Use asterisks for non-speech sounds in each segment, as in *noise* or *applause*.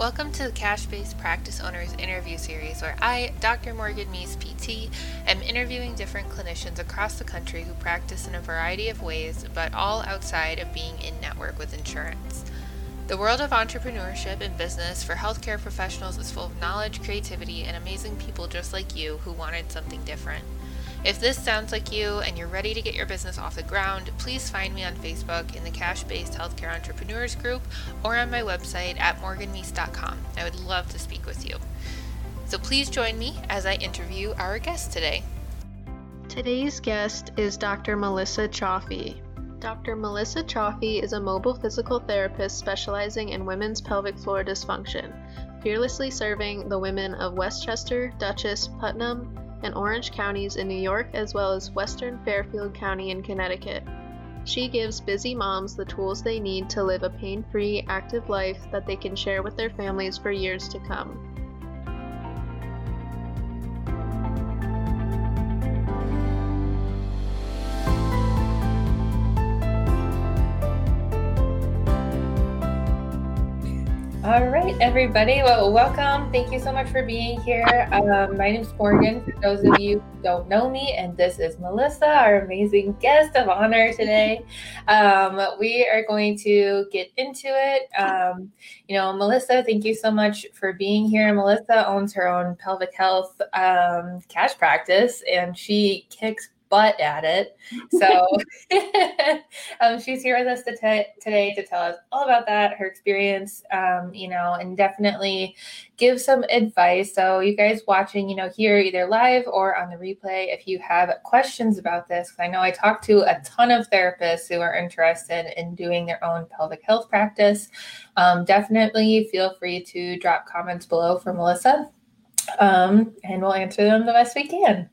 Welcome to the Cash Based Practice Owners interview series, where I, Dr. Morgan Meese, PT, am interviewing different clinicians across the country who practice in a variety of ways, but all outside of being in network with insurance. The world of entrepreneurship and business for healthcare professionals is full of knowledge, creativity, and amazing people just like you who wanted something different. If this sounds like you and you're ready to get your business off the ground, please find me on Facebook in the Cash Based Healthcare Entrepreneurs group or on my website at morganmeese.com. I would love to speak with you. So please join me as I interview our guest today. Today's guest is Dr. Melissa Chaffee. Dr. Melissa Chaffee is a mobile physical therapist specializing in women's pelvic floor dysfunction, fearlessly serving the women of Westchester, Dutchess, Putnam, and Orange counties in New York, as well as western Fairfield County in Connecticut. She gives busy moms the tools they need to live a pain free, active life that they can share with their families for years to come. All right, everybody. Well, welcome. Thank you so much for being here. Um, my name is Morgan. For those of you who don't know me, and this is Melissa, our amazing guest of honor today. Um, we are going to get into it. Um, you know, Melissa, thank you so much for being here. Melissa owns her own pelvic health um, cash practice, and she kicks butt at it. So *laughs* *laughs* um, she's here with us to t- today to tell us all about that, her experience, um, you know, and definitely give some advice. So you guys watching, you know, here either live or on the replay, if you have questions about this, because I know I talked to a ton of therapists who are interested in doing their own pelvic health practice. Um, definitely feel free to drop comments below for Melissa. Um, and we'll answer them the best we can.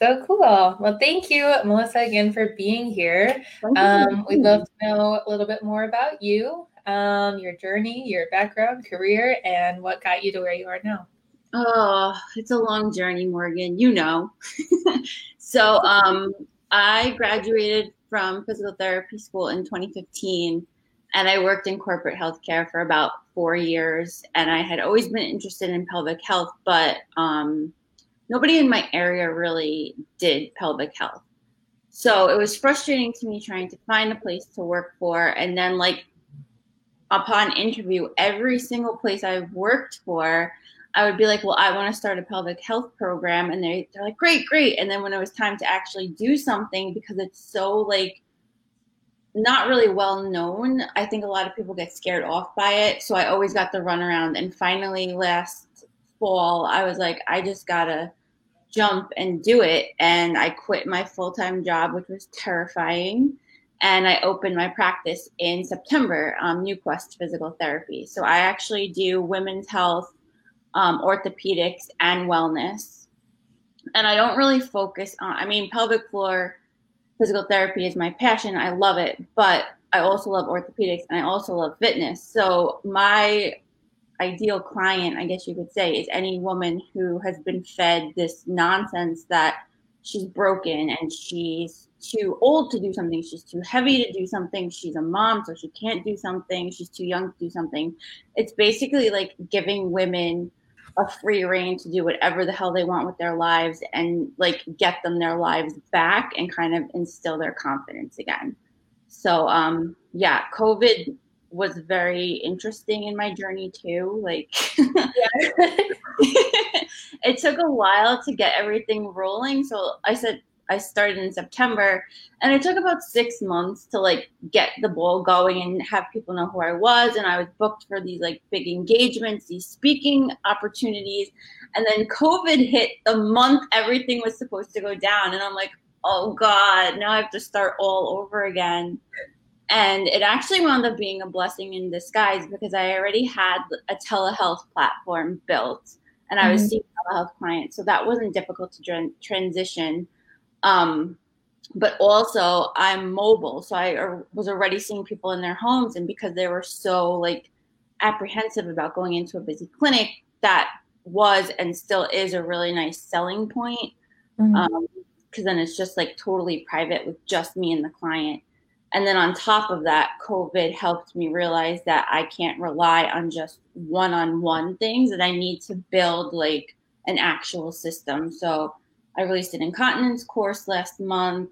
So cool. Well, thank you, Melissa, again for being here. Um, we'd love to know a little bit more about you, um, your journey, your background, career, and what got you to where you are now. Oh, it's a long journey, Morgan. You know. *laughs* so, um, I graduated from physical therapy school in 2015, and I worked in corporate healthcare for about four years. And I had always been interested in pelvic health, but um, nobody in my area really did pelvic health. So it was frustrating to me trying to find a place to work for. And then, like, upon interview, every single place I've worked for, I would be like, well, I want to start a pelvic health program. And they, they're like, great, great. And then when it was time to actually do something, because it's so like not really well known, I think a lot of people get scared off by it. So I always got the runaround. And finally, last fall, I was like, I just got to jump and do it. And I quit my full time job, which was terrifying. And I opened my practice in September, um, New Quest Physical Therapy. So I actually do women's health, um, orthopedics, and wellness. And I don't really focus on, I mean, pelvic floor physical therapy is my passion. I love it. But I also love orthopedics and I also love fitness. So my ideal client, I guess you could say, is any woman who has been fed this nonsense that she's broken and she's too old to do something, she's too heavy to do something, she's a mom, so she can't do something, she's too young to do something. It's basically like giving women a free reign to do whatever the hell they want with their lives and like get them their lives back and kind of instill their confidence again. So um yeah, COVID was very interesting in my journey too. Like, *laughs* it took a while to get everything rolling. So I said I started in September, and it took about six months to like get the ball going and have people know who I was. And I was booked for these like big engagements, these speaking opportunities, and then COVID hit the month everything was supposed to go down, and I'm like, oh god, now I have to start all over again. And it actually wound up being a blessing in disguise because I already had a telehealth platform built and I was mm-hmm. seeing telehealth clients. So that wasn't difficult to transition. Um, but also, I'm mobile. So I was already seeing people in their homes. And because they were so like apprehensive about going into a busy clinic, that was and still is a really nice selling point. Because mm-hmm. um, then it's just like totally private with just me and the client. And then on top of that, COVID helped me realize that I can't rely on just one on one things, that I need to build like an actual system. So I released an incontinence course last month.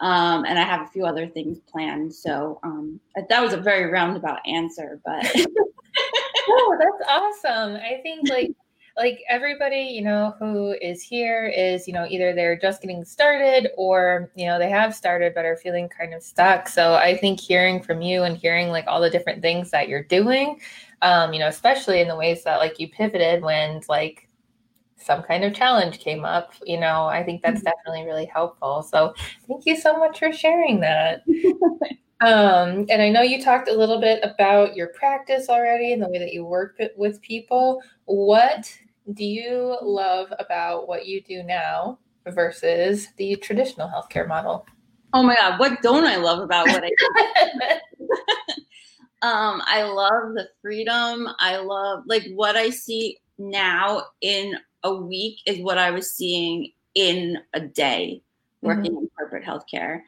Um, and I have a few other things planned. So um, that was a very roundabout answer, but. *laughs* oh, that's awesome. I think like like everybody you know who is here is you know either they're just getting started or you know they have started but are feeling kind of stuck. So i think hearing from you and hearing like all the different things that you're doing um you know especially in the ways that like you pivoted when like some kind of challenge came up you know i think that's mm-hmm. definitely really helpful. So thank you so much for sharing that. *laughs* Um, and i know you talked a little bit about your practice already and the way that you work with people. What do you love about what you do now versus the traditional healthcare model? Oh my God, what don't I love about what I do? *laughs* um, I love the freedom. I love like what I see now in a week is what I was seeing in a day working mm-hmm. in corporate healthcare.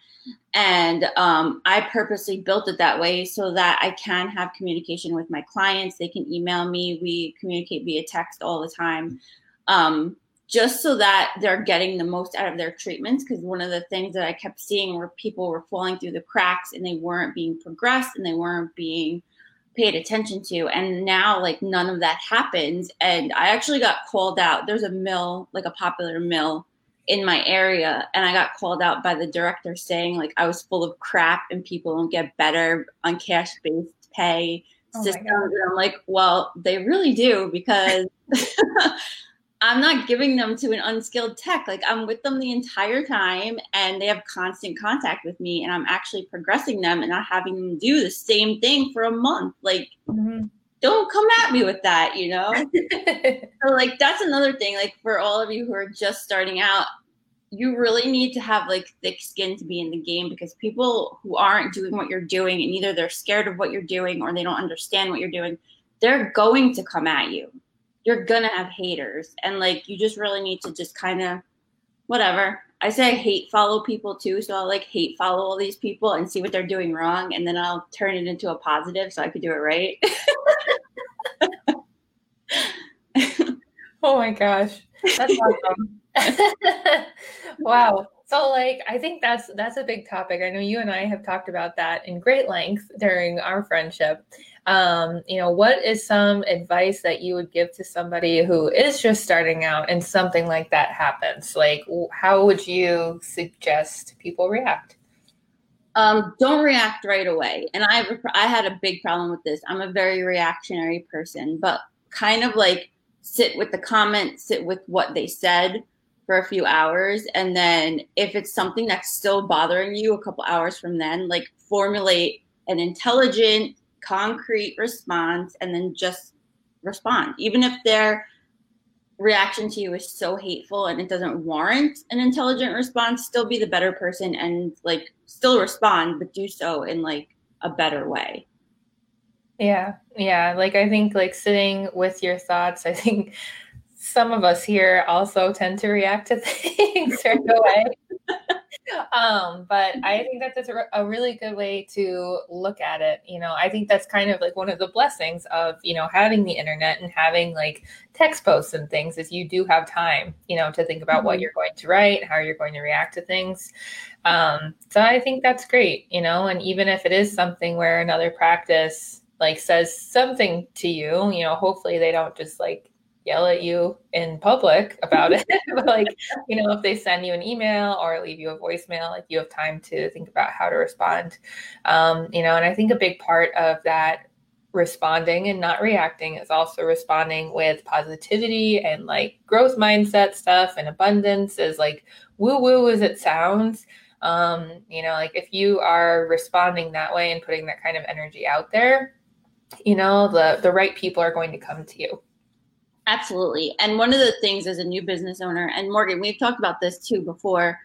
And um, I purposely built it that way so that I can have communication with my clients. They can email me. We communicate via text all the time. Um, just so that they're getting the most out of their treatments. Because one of the things that I kept seeing were people were falling through the cracks and they weren't being progressed and they weren't being paid attention to. And now, like, none of that happens. And I actually got called out. There's a mill, like a popular mill in my area and I got called out by the director saying like I was full of crap and people don't get better on cash based pay oh systems. And I'm like, well, they really do because *laughs* I'm not giving them to an unskilled tech. Like I'm with them the entire time and they have constant contact with me and I'm actually progressing them and not having them do the same thing for a month. Like mm-hmm don't come at me with that, you know? *laughs* *laughs* so, like, that's another thing. Like, for all of you who are just starting out, you really need to have like thick skin to be in the game because people who aren't doing what you're doing and either they're scared of what you're doing or they don't understand what you're doing, they're going to come at you. You're gonna have haters. And like, you just really need to just kind of, whatever. I say I hate follow people too. So I'll like hate follow all these people and see what they're doing wrong. And then I'll turn it into a positive so I could do it right. *laughs* oh my gosh. That's awesome. *laughs* wow. So like I think that's that's a big topic. I know you and I have talked about that in great length during our friendship. Um, you know, what is some advice that you would give to somebody who is just starting out and something like that happens? Like how would you suggest people react? Um, don't react right away. And I I had a big problem with this. I'm a very reactionary person, but kind of like sit with the comment, sit with what they said for a few hours. And then if it's something that's still bothering you a couple hours from then, like formulate an intelligent, concrete response and then just respond. Even if their reaction to you is so hateful and it doesn't warrant an intelligent response, still be the better person and like still respond, but do so in like a better way. Yeah. Yeah. Like I think like sitting with your thoughts, I think some of us here also tend to react to *laughs* things right away. *laughs* um, but I think that that's a, a really good way to look at it. You know, I think that's kind of like one of the blessings of, you know, having the internet and having like text posts and things is you do have time, you know, to think about mm-hmm. what you're going to write, how you're going to react to things. Um, so I think that's great, you know, and even if it is something where another practice like says something to you, you know, hopefully they don't just like yell at you in public about it. *laughs* but like, you know, if they send you an email or leave you a voicemail, like you have time to think about how to respond. Um, you know, and I think a big part of that responding and not reacting is also responding with positivity and like growth mindset stuff and abundance is like woo woo as it sounds. Um, you know, like if you are responding that way and putting that kind of energy out there, you know the the right people are going to come to you absolutely and one of the things as a new business owner and morgan we've talked about this too before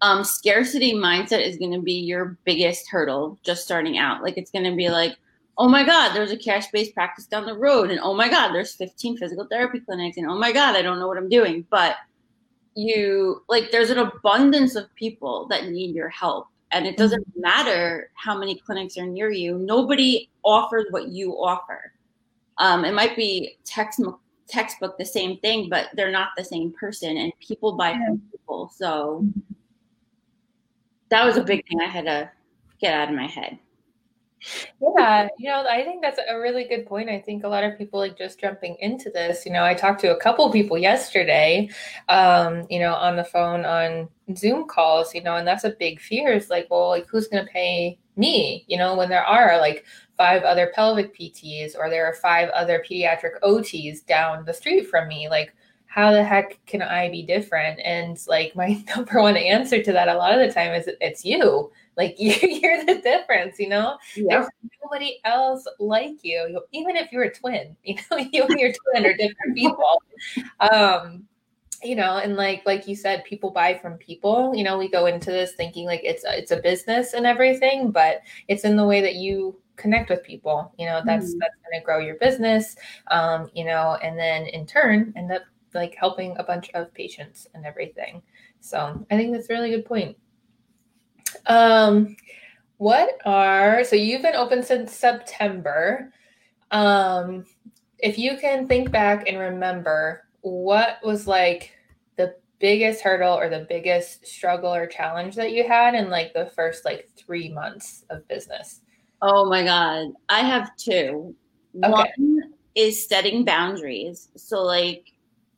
um, scarcity mindset is going to be your biggest hurdle just starting out like it's going to be like oh my god there's a cash based practice down the road and oh my god there's 15 physical therapy clinics and oh my god i don't know what i'm doing but you like there's an abundance of people that need your help And it doesn't mm-hmm. matter how many clinics are near you. Nobody offers what you offer. Um, it might be textbook textbook the same thing, but they're not the same person, and people buy from people. So that was a big thing I had to get out of my head. Yeah, you know, I think that's a really good point. I think a lot of people like just jumping into this. You know, I talked to a couple people yesterday, um, you know, on the phone on Zoom calls, you know, and that's a big fear. Is like, well, like who's going to pay me? You know, when there are like five other pelvic PTs or there are five other pediatric OTs down the street from me, like how the heck can I be different? And like *laughs* my number one answer to that a lot of the time is it's you like *laughs* you, you're the difference, you know. There's nobody else like you, even if you're a twin. *laughs* You know, you and your twin are different people. Um, you know, and like like you said, people buy from people. You know, we go into this thinking like it's a, it's a business and everything, but it's in the way that you connect with people. You know, that's mm. that's going to grow your business. Um, you know, and then in turn end up like helping a bunch of patients and everything. So I think that's a really good point. Um, what are so you've been open since September. Um, if you can think back and remember what was like the biggest hurdle or the biggest struggle or challenge that you had in like the first like three months of business? Oh my God. I have two. Okay. One is setting boundaries. So, like,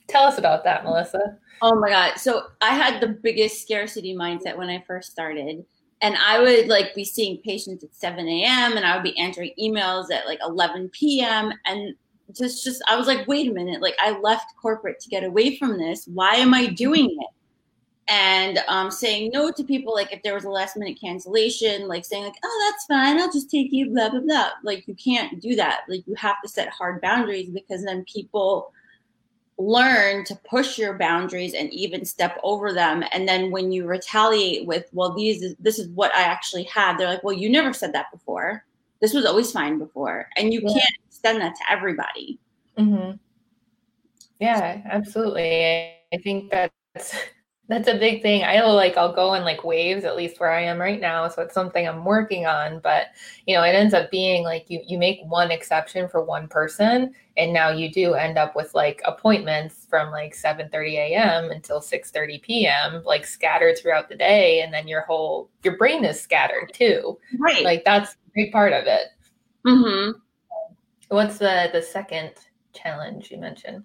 tell us about that, Melissa. Oh my God. So I had the biggest scarcity mindset when I first started. And I would like be seeing patients at 7 a.m. and I would be answering emails at like 11 p.m. And just, just, I was like, wait a minute. Like I left corporate to get away from this. Why am I doing it? And um, saying no to people, like if there was a last minute cancellation, like saying like, oh, that's fine. I'll just take you, blah, blah, blah. Like you can't do that. Like you have to set hard boundaries because then people – learn to push your boundaries and even step over them and then when you retaliate with well these this is what i actually had they're like well you never said that before this was always fine before and you yeah. can't extend that to everybody mm-hmm. yeah absolutely i think that's *laughs* that's a big thing. I like I'll go in like waves, at least where I am right now. So it's something I'm working on. But you know, it ends up being like you you make one exception for one person, and now you do end up with like appointments from like 7 30 a.m. until 6 30 p.m. like scattered throughout the day, and then your whole your brain is scattered too. Right. Like that's a big part of it. Mm-hmm. What's the the second challenge you mentioned?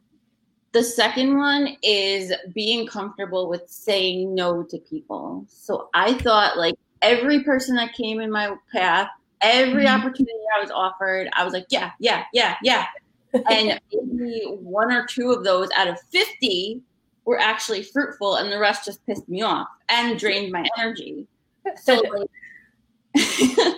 The second one is being comfortable with saying no to people. So I thought like every person that came in my path, every mm-hmm. opportunity I was offered, I was like, yeah, yeah, yeah, yeah. *laughs* and maybe one or two of those out of 50 were actually fruitful and the rest just pissed me off and drained my energy. So like, *laughs*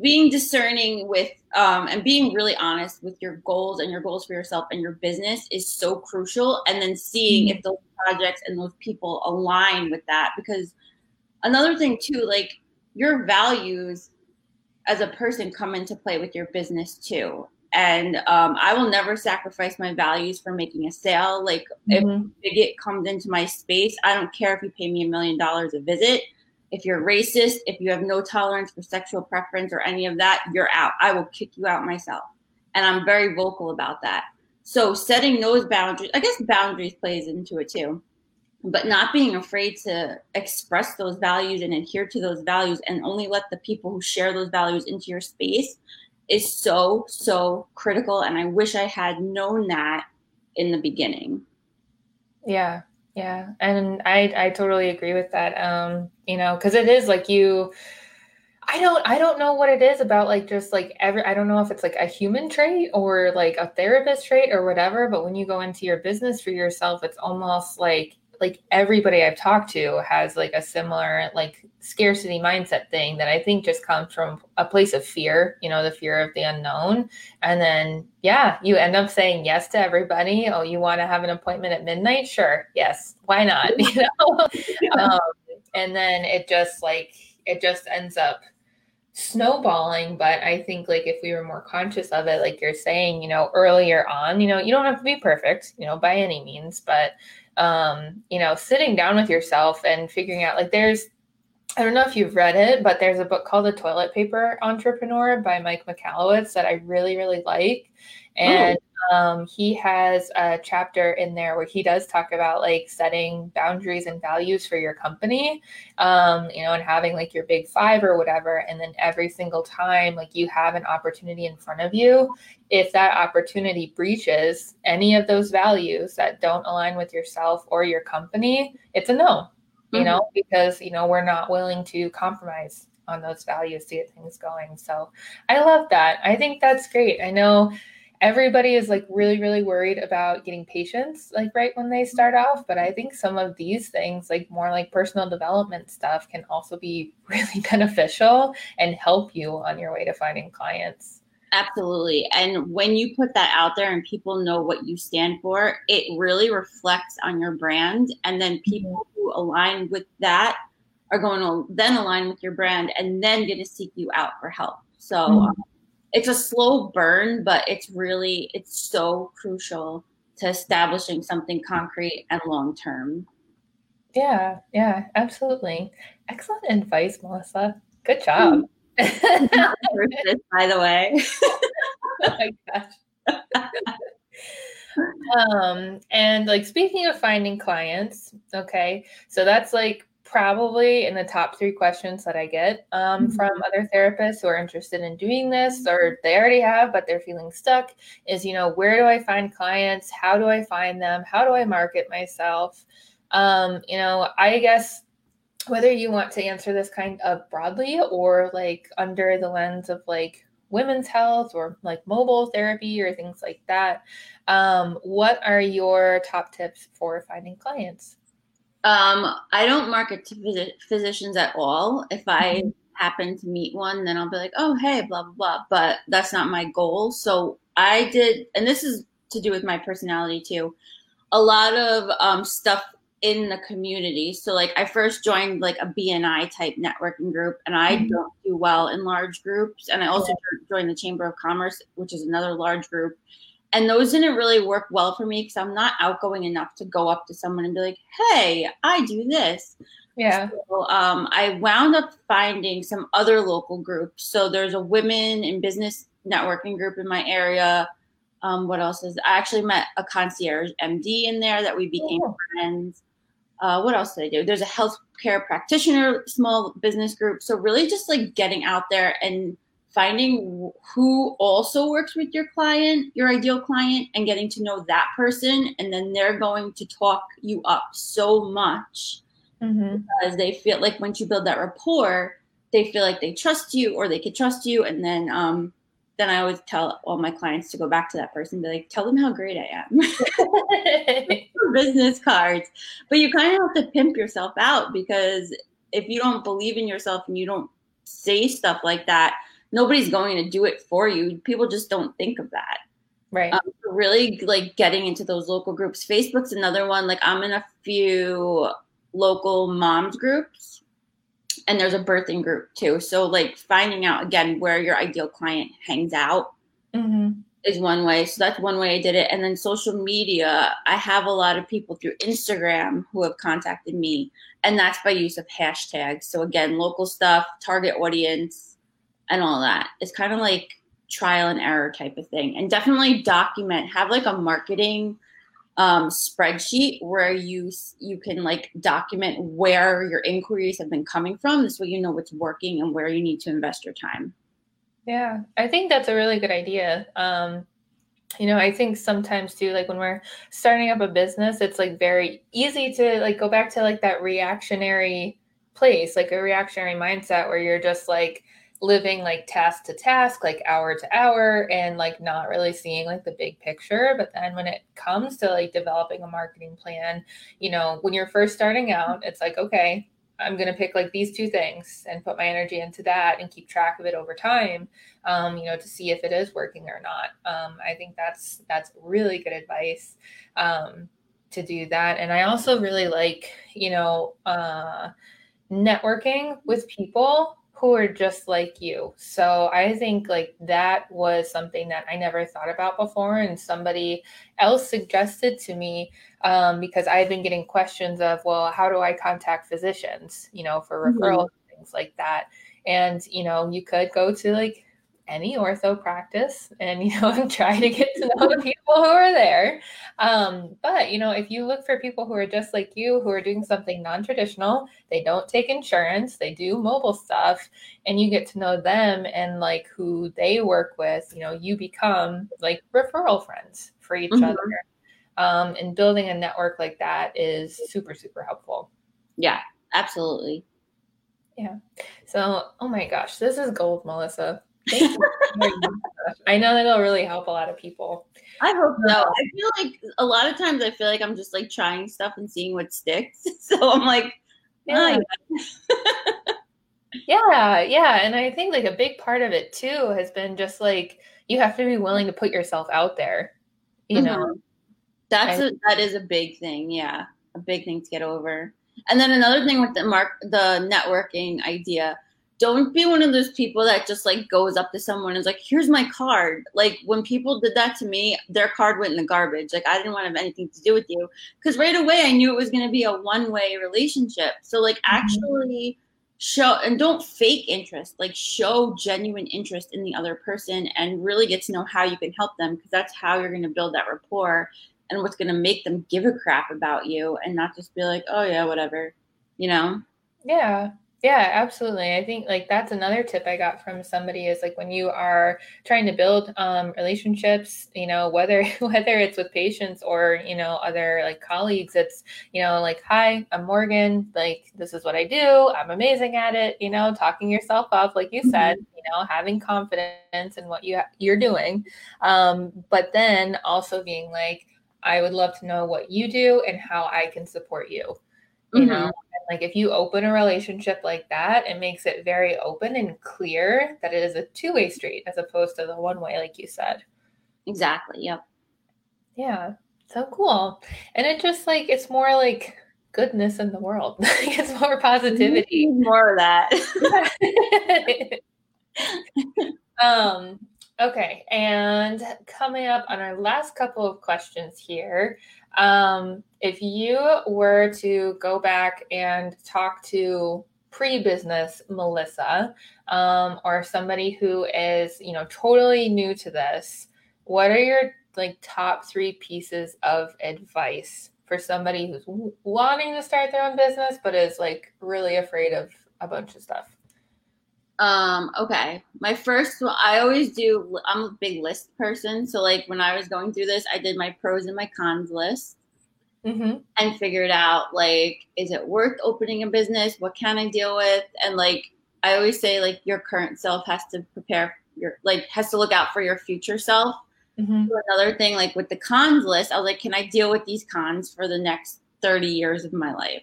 being discerning with um, and being really honest with your goals and your goals for yourself and your business is so crucial. And then seeing mm-hmm. if those projects and those people align with that. Because another thing too like your values as a person come into play with your business too. And um, i will never sacrifice my values for making a sale. Like mm-hmm. if bigot comes into my space i don't care if you pay me a million dollars a visit if you're racist, if you have no tolerance for sexual preference or any of that, you're out. I will kick you out myself. And I'm very vocal about that. So setting those boundaries, I guess boundaries plays into it too. But not being afraid to express those values and adhere to those values and only let the people who share those values into your space is so, so critical. And I wish I had known that in the beginning. Yeah, yeah, and I I totally agree with that. Um, you know, because it is like you. I don't I don't know what it is about like just like every I don't know if it's like a human trait or like a therapist trait or whatever, but when you go into your business for yourself, it's almost like like everybody I've talked to has like a similar like scarcity mindset thing that I think just comes from a place of fear, you know, the fear of the unknown. And then, yeah, you end up saying yes to everybody. Oh, you want to have an appointment at midnight? Sure. Yes. Why not? *laughs* You know? *laughs* um, and then it just like, it just ends up snowballing but i think like if we were more conscious of it like you're saying you know earlier on you know you don't have to be perfect you know by any means but um, you know, sitting down with yourself and figuring out like there's I don't know if you've read it, but there's a book called The Toilet Paper Entrepreneur by Mike Michalowicz that I really, really like. And um, he has a chapter in there where he does talk about like setting boundaries and values for your company, um, you know, and having like your big five or whatever. And then every single time, like you have an opportunity in front of you, if that opportunity breaches any of those values that don't align with yourself or your company, it's a no you mm-hmm. know, because, you know, we're not willing to compromise on those values to get things going. So I love that. I think that's great. I know everybody is like really, really worried about getting patients like right when they start off. But I think some of these things, like more like personal development stuff, can also be *laughs* really beneficial and help you on your way to finding clients. Absolutely. And when you put that out there and people know what you stand for, it really reflects on your brand. And then people mm-hmm. who align with that are going to then align with your brand and then going to seek you out for help. So mm-hmm. um, it's a slow burn, but it's really, it's so crucial to establishing something concrete and long term. Yeah, yeah, absolutely. Excellent advice, Melissa. Good job. *laughs* By the way. *laughs* oh my gosh. um, and like speaking of finding clients, okay, so that's like probably in the top three questions that I get um, mm-hmm. from other therapists who are interested in doing this or they already have, but they're feeling stuck is, you know, where do I find clients? How do I find them? How do I market myself? Um, you know, I guess whether you want to answer this kind of broadly or like under the lens of like women's health or like mobile therapy or things like that um, what are your top tips for finding clients um, i don't market to phys- physicians at all if i mm-hmm. happen to meet one then i'll be like oh hey blah blah blah but that's not my goal so i did and this is to do with my personality too a lot of um, stuff in the community. So like I first joined like a BNI type networking group and I mm-hmm. don't do well in large groups. And I also yeah. joined the Chamber of Commerce, which is another large group. And those didn't really work well for me because I'm not outgoing enough to go up to someone and be like, hey, I do this. Yeah. So, um, I wound up finding some other local groups. So there's a women in business networking group in my area. Um, what else is I actually met a concierge MD in there that we became oh. friends. Uh, what else did I do? There's a healthcare practitioner small business group. So really just like getting out there and finding who also works with your client, your ideal client, and getting to know that person. And then they're going to talk you up so much mm-hmm. because they feel like once you build that rapport, they feel like they trust you or they could trust you. And then um, then I always tell all my clients to go back to that person, be like, tell them how great I am. *laughs* *laughs* Business cards. But you kind of have to pimp yourself out because if you don't believe in yourself and you don't say stuff like that, nobody's going to do it for you. People just don't think of that. Right. Um, really like getting into those local groups. Facebook's another one. Like I'm in a few local moms groups and there's a birthing group too. So like finding out again where your ideal client hangs out mm-hmm. is one way. So that's one way I did it. And then social media, I have a lot of people through Instagram who have contacted me, and that's by use of hashtags. So again, local stuff, target audience, and all that. It's kind of like trial and error type of thing. And definitely document, have like a marketing um, spreadsheet where you you can like document where your inquiries have been coming from. This way, you know what's working and where you need to invest your time. Yeah, I think that's a really good idea. Um, you know, I think sometimes too, like when we're starting up a business, it's like very easy to like go back to like that reactionary place, like a reactionary mindset where you're just like living like task to task, like hour to hour, and like not really seeing like the big picture. But then when it comes to like developing a marketing plan, you know, when you're first starting out, it's like, okay, I'm going to pick like these two things and put my energy into that and keep track of it over time, um, you know, to see if it is working or not. Um, I think that's that's really good advice um, to do that. And I also really like, you know, uh, networking with people who are just like you. So I think like that was something that I never thought about before. And somebody else suggested to me um, because I had been getting questions of, well, how do I contact physicians, you know, for mm-hmm. things like that. And, you know, you could go to like any ortho practice and you know *laughs* try to get to know the people who are there. Um, but you know if you look for people who are just like you who are doing something non-traditional they don't take insurance they do mobile stuff and you get to know them and like who they work with you know you become like referral friends for each mm-hmm. other. Um, and building a network like that is super super helpful. Yeah absolutely. Yeah. So oh my gosh this is gold melissa I know that'll really help a lot of people. I hope so. I feel like a lot of times I feel like I'm just like trying stuff and seeing what sticks. *laughs* So I'm like, yeah. Oh, *laughs* yeah, yeah. And I think like a big part of it too has been just like you have to be willing to put yourself out there. You mm-hmm. know. That's a, that is a big thing, yeah. A big thing to get over. And then another thing with the mark the networking idea don't be one of those people that just like goes up to someone and is like, here's my card. Like when people did that to me, their card went in the garbage. Like I didn't want to have anything to do with you. Cause right away I knew it was going to be a one way relationship. So like mm-hmm. actually show and don't fake interest, like show genuine interest in the other person and really get to know how you can help them. Cause that's how you're going to build that rapport and what's going to make them give a crap about you and not just be like, oh yeah, whatever, you know? Yeah. Yeah, absolutely. I think like that's another tip I got from somebody is like when you are trying to build um, relationships, you know, whether *laughs* whether it's with patients or you know other like colleagues, it's you know like, hi, I'm Morgan. Like this is what I do. I'm amazing at it. You know, talking yourself up, like you said. Mm-hmm. You know, having confidence in what you ha- you're doing, um, but then also being like, I would love to know what you do and how I can support you. You mm-hmm. know like if you open a relationship like that, it makes it very open and clear that it is a two-way street as opposed to the one way, like you said. Exactly. Yep. Yeah. So cool. And it just like it's more like goodness in the world. *laughs* it's more positivity. More of that. *laughs* *laughs* um okay. And coming up on our last couple of questions here. Um, if you were to go back and talk to pre-business Melissa, um, or somebody who is, you know, totally new to this, what are your like top three pieces of advice for somebody who's wanting to start their own business but is like really afraid of a bunch of stuff? Um, okay. My first I always do I'm a big list person. So like when I was going through this, I did my pros and my cons list. Mm-hmm. and figured out like is it worth opening a business what can i deal with and like i always say like your current self has to prepare your like has to look out for your future self mm-hmm. so another thing like with the cons list i was like can i deal with these cons for the next 30 years of my life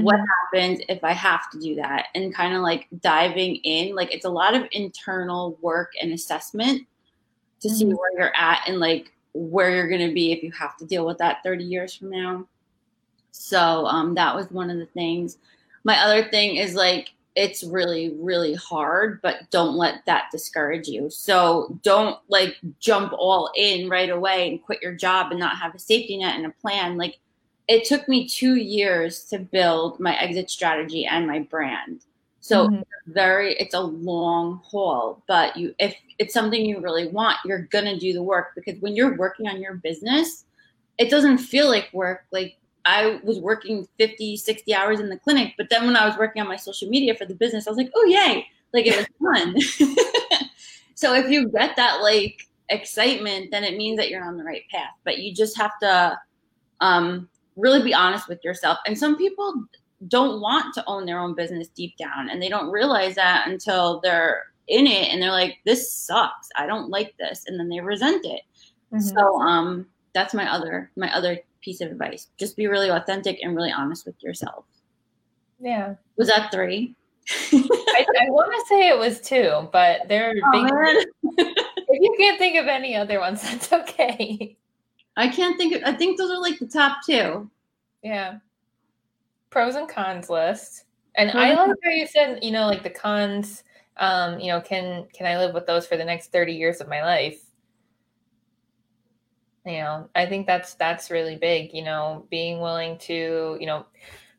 mm-hmm. what happens if I have to do that? And kind of like diving in, like it's a lot of internal work and assessment to mm-hmm. see where you're at and like where you're going to be if you have to deal with that 30 years from now. So um, that was one of the things. My other thing is like, it's really, really hard, but don't let that discourage you. So don't like jump all in right away and quit your job and not have a safety net and a plan. Like, it took me two years to build my exit strategy and my brand. So mm-hmm. very it's a long haul, but you if it's something you really want, you're going to do the work because when you're working on your business, it doesn't feel like work. Like I was working 50, 60 hours in the clinic, but then when I was working on my social media for the business, I was like, "Oh, yay." Like it was fun. *laughs* so if you get that like excitement, then it means that you're on the right path. But you just have to um, really be honest with yourself. And some people don't want to own their own business deep down and they don't realize that until they're in it and they're like this sucks. I don't like this and then they resent it. Mm-hmm. so um that's my other my other piece of advice. Just be really authentic and really honest with yourself. Yeah. Was that three? *laughs* I, I want to say it was two but they're oh, *laughs* if you can't think of any other ones that's okay i can't think of i think those are like the top two yeah pros and cons list. And I like how you said, you know, like the cons, um, you know, can can I live with those for the next 30 years of my life? You know, I think that's that's really big, you know, being willing to, you know,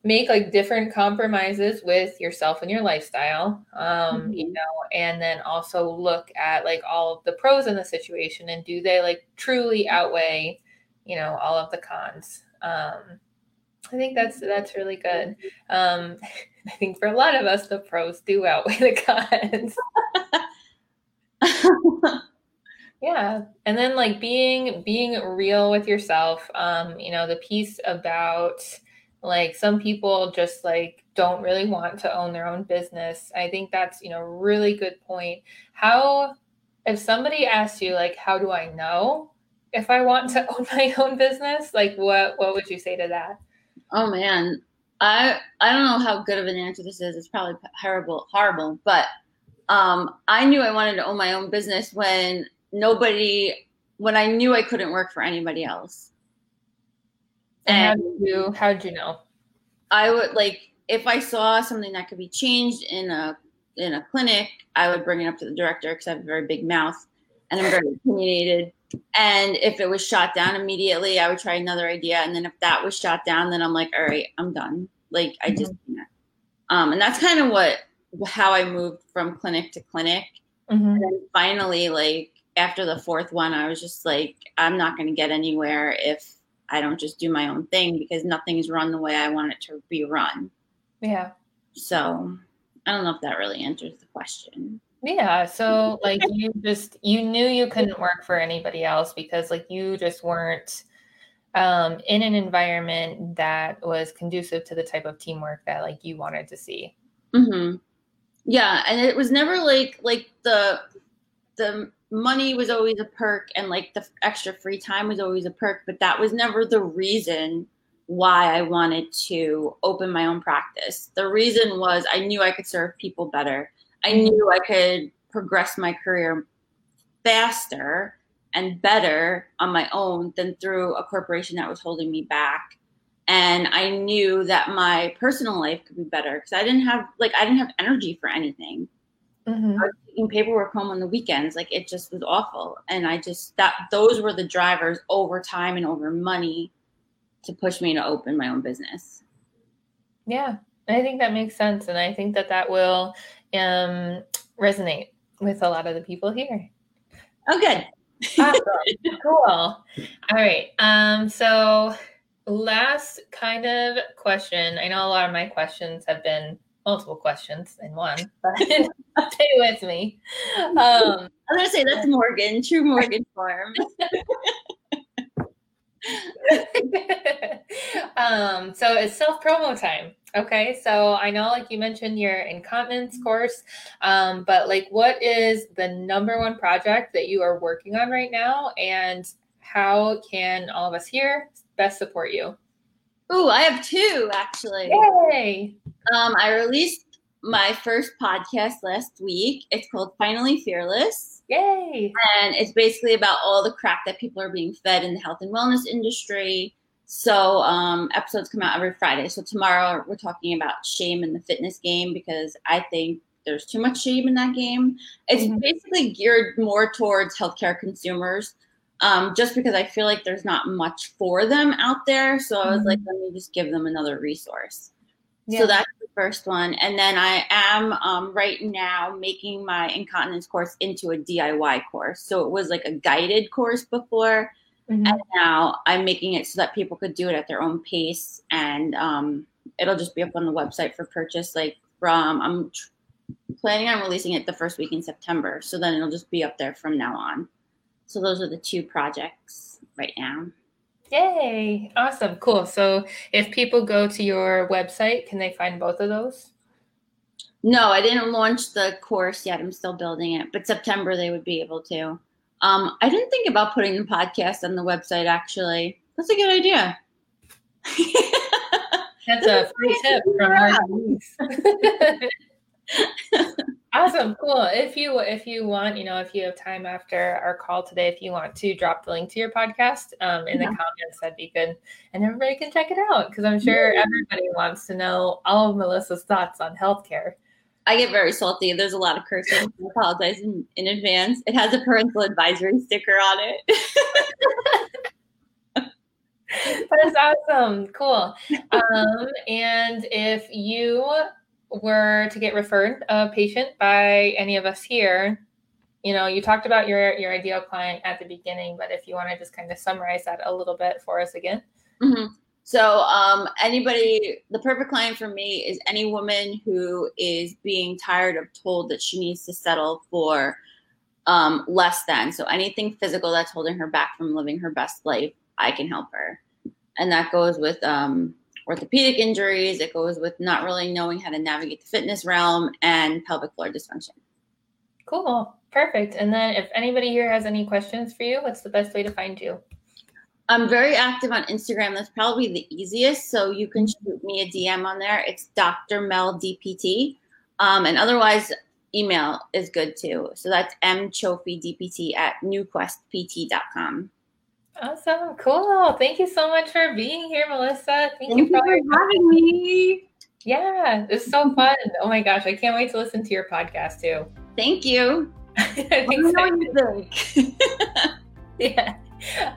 make like different compromises with yourself and your lifestyle um mm-hmm. you know and then also look at like all of the pros in the situation and do they like truly outweigh you know all of the cons. Um i think that's that's really good. Um *laughs* i think for a lot of us the pros do outweigh the cons. *laughs* Yeah and then like being being real with yourself um you know the piece about like some people just like don't really want to own their own business. I think that's you know really good point. How if somebody asks you like how do i know if i want to *laughs* own my own business? Like what what would you say to that? Oh man. I i don't know how good of an answer this is. It's probably horrible horrible. But um i knew i wanted to own my own business when nobody when I knew I couldn't work for anybody else. And, and how did you how did you know? I would like if I saw something that could be changed in a in a clinic, I would bring it up to the director because I have a very big mouth and I'm very opinionated. And if it was shot down immediately, I would try another idea. And then if that was shot down, then I'm like, all right, I'm done. Like I just, mm-hmm. um, and that's kind of what how I moved from clinic to clinic. Mm-hmm. And then finally, like after the fourth one, I was just like, I'm not going to get anywhere if I don't just do my own thing because nothing is run the way I want it to be run. Yeah. So I don't know if that really answers the question. Yeah. So like you just you knew you couldn't work for anybody else because like you just weren't um in an environment that was conducive to the type of teamwork that like you wanted to see. Mm-hmm. Yeah, and it was never like like the the money was always a perk and like the extra free time was always a perk, but that was never the reason why I wanted to open my own practice. The reason was I knew I could serve people better. I mm-hmm. knew I could progress my career faster and better on my own than through a corporation that was holding me back. And I knew that my personal life could be better because I didn't have like I didn't have energy for anything. Mm-hmm. I was taking paperwork home on the weekends. Like it just was awful. And I just that those were the drivers over time and over money to push me to open my own business. Yeah, I think that makes sense, and I think that that will um, resonate with a lot of the people here. Oh, good. awesome. cool. All right. Um, so last kind of question. I know a lot of my questions have been multiple questions in one, *laughs* but stay with me. Um, *laughs* I'm gonna say that's Morgan, true Morgan *laughs* form. um, so it's self promo time. Okay, so I know, like you mentioned, your incontinence course, um, but like, what is the number one project that you are working on right now, and how can all of us here best support you? Oh, I have two actually. Yay! Um, I released my first podcast last week. It's called Finally Fearless. Yay! And it's basically about all the crap that people are being fed in the health and wellness industry. So um, episodes come out every Friday. So tomorrow we're talking about shame in the fitness game because I think there's too much shame in that game. It's mm-hmm. basically geared more towards healthcare consumers um, just because I feel like there's not much for them out there. So I was mm-hmm. like, let me just give them another resource. Yeah. So that's the first one. And then I am um, right now making my incontinence course into a DIY course. So it was like a guided course before. Mm-hmm. And now I'm making it so that people could do it at their own pace. And um, it'll just be up on the website for purchase. Like from, I'm tr- planning on releasing it the first week in September. So then it'll just be up there from now on. So those are the two projects right now. Yay! Awesome. Cool. So if people go to your website, can they find both of those? No, I didn't launch the course yet. I'm still building it, but September they would be able to. Um, I didn't think about putting the podcast on the website actually. That's a good idea. *laughs* That's a free tip from our *laughs* awesome cool if you if you want you know if you have time after our call today if you want to drop the link to your podcast um, in yeah. the comments that'd be good and everybody can check it out because i'm sure yeah. everybody wants to know all of melissa's thoughts on healthcare I get very salty. There's a lot of cursing. I apologize in, in advance. It has a parental advisory sticker on it. *laughs* That's awesome. Cool. Um, and if you were to get referred a patient by any of us here, you know, you talked about your your ideal client at the beginning, but if you want to just kind of summarize that a little bit for us again. Mm-hmm. So, um, anybody, the perfect client for me is any woman who is being tired of told that she needs to settle for um, less than. So, anything physical that's holding her back from living her best life, I can help her. And that goes with um, orthopedic injuries, it goes with not really knowing how to navigate the fitness realm, and pelvic floor dysfunction. Cool. Perfect. And then if anybody here has any questions for you, what's the best way to find you? I'm very active on Instagram. That's probably the easiest. So you can shoot me a DM on there. It's Dr. Mel DPT. Um, and otherwise, email is good too. So that's mchofidpt at newquestpt.com. Awesome. Cool. Thank you so much for being here, Melissa. Thank, Thank you, for, for having me. Yeah, it's so *laughs* fun. Oh my gosh, I can't wait to listen to your podcast too. Thank you. *laughs* I so. *laughs* yeah.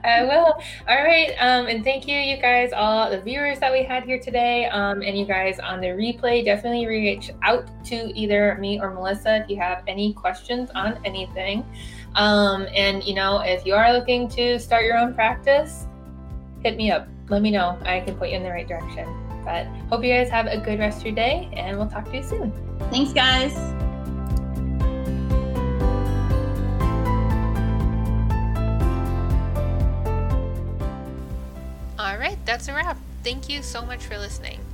I will. All right. Um, and thank you, you guys, all the viewers that we had here today. Um, and you guys on the replay, definitely reach out to either me or Melissa if you have any questions on anything. Um, and, you know, if you are looking to start your own practice, hit me up. Let me know. I can put you in the right direction. But hope you guys have a good rest of your day, and we'll talk to you soon. Thanks, guys. All right, that's a wrap. Thank you so much for listening.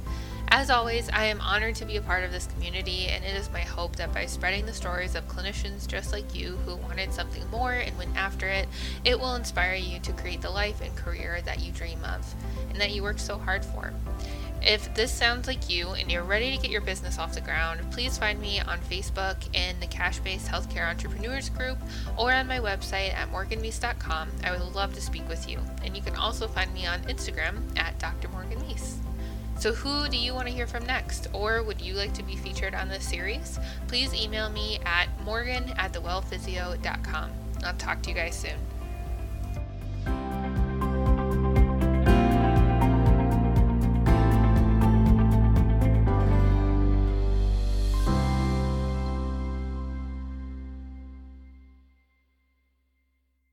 As always, I am honored to be a part of this community, and it is my hope that by spreading the stories of clinicians just like you who wanted something more and went after it, it will inspire you to create the life and career that you dream of and that you worked so hard for. If this sounds like you and you're ready to get your business off the ground, please find me on Facebook in the Cash Based Healthcare Entrepreneurs Group or on my website at morganmeese.com. I would love to speak with you. And you can also find me on Instagram at Dr. Morgan Meese. So, who do you want to hear from next? Or would you like to be featured on this series? Please email me at morgan at thewellphysio.com. I'll talk to you guys soon.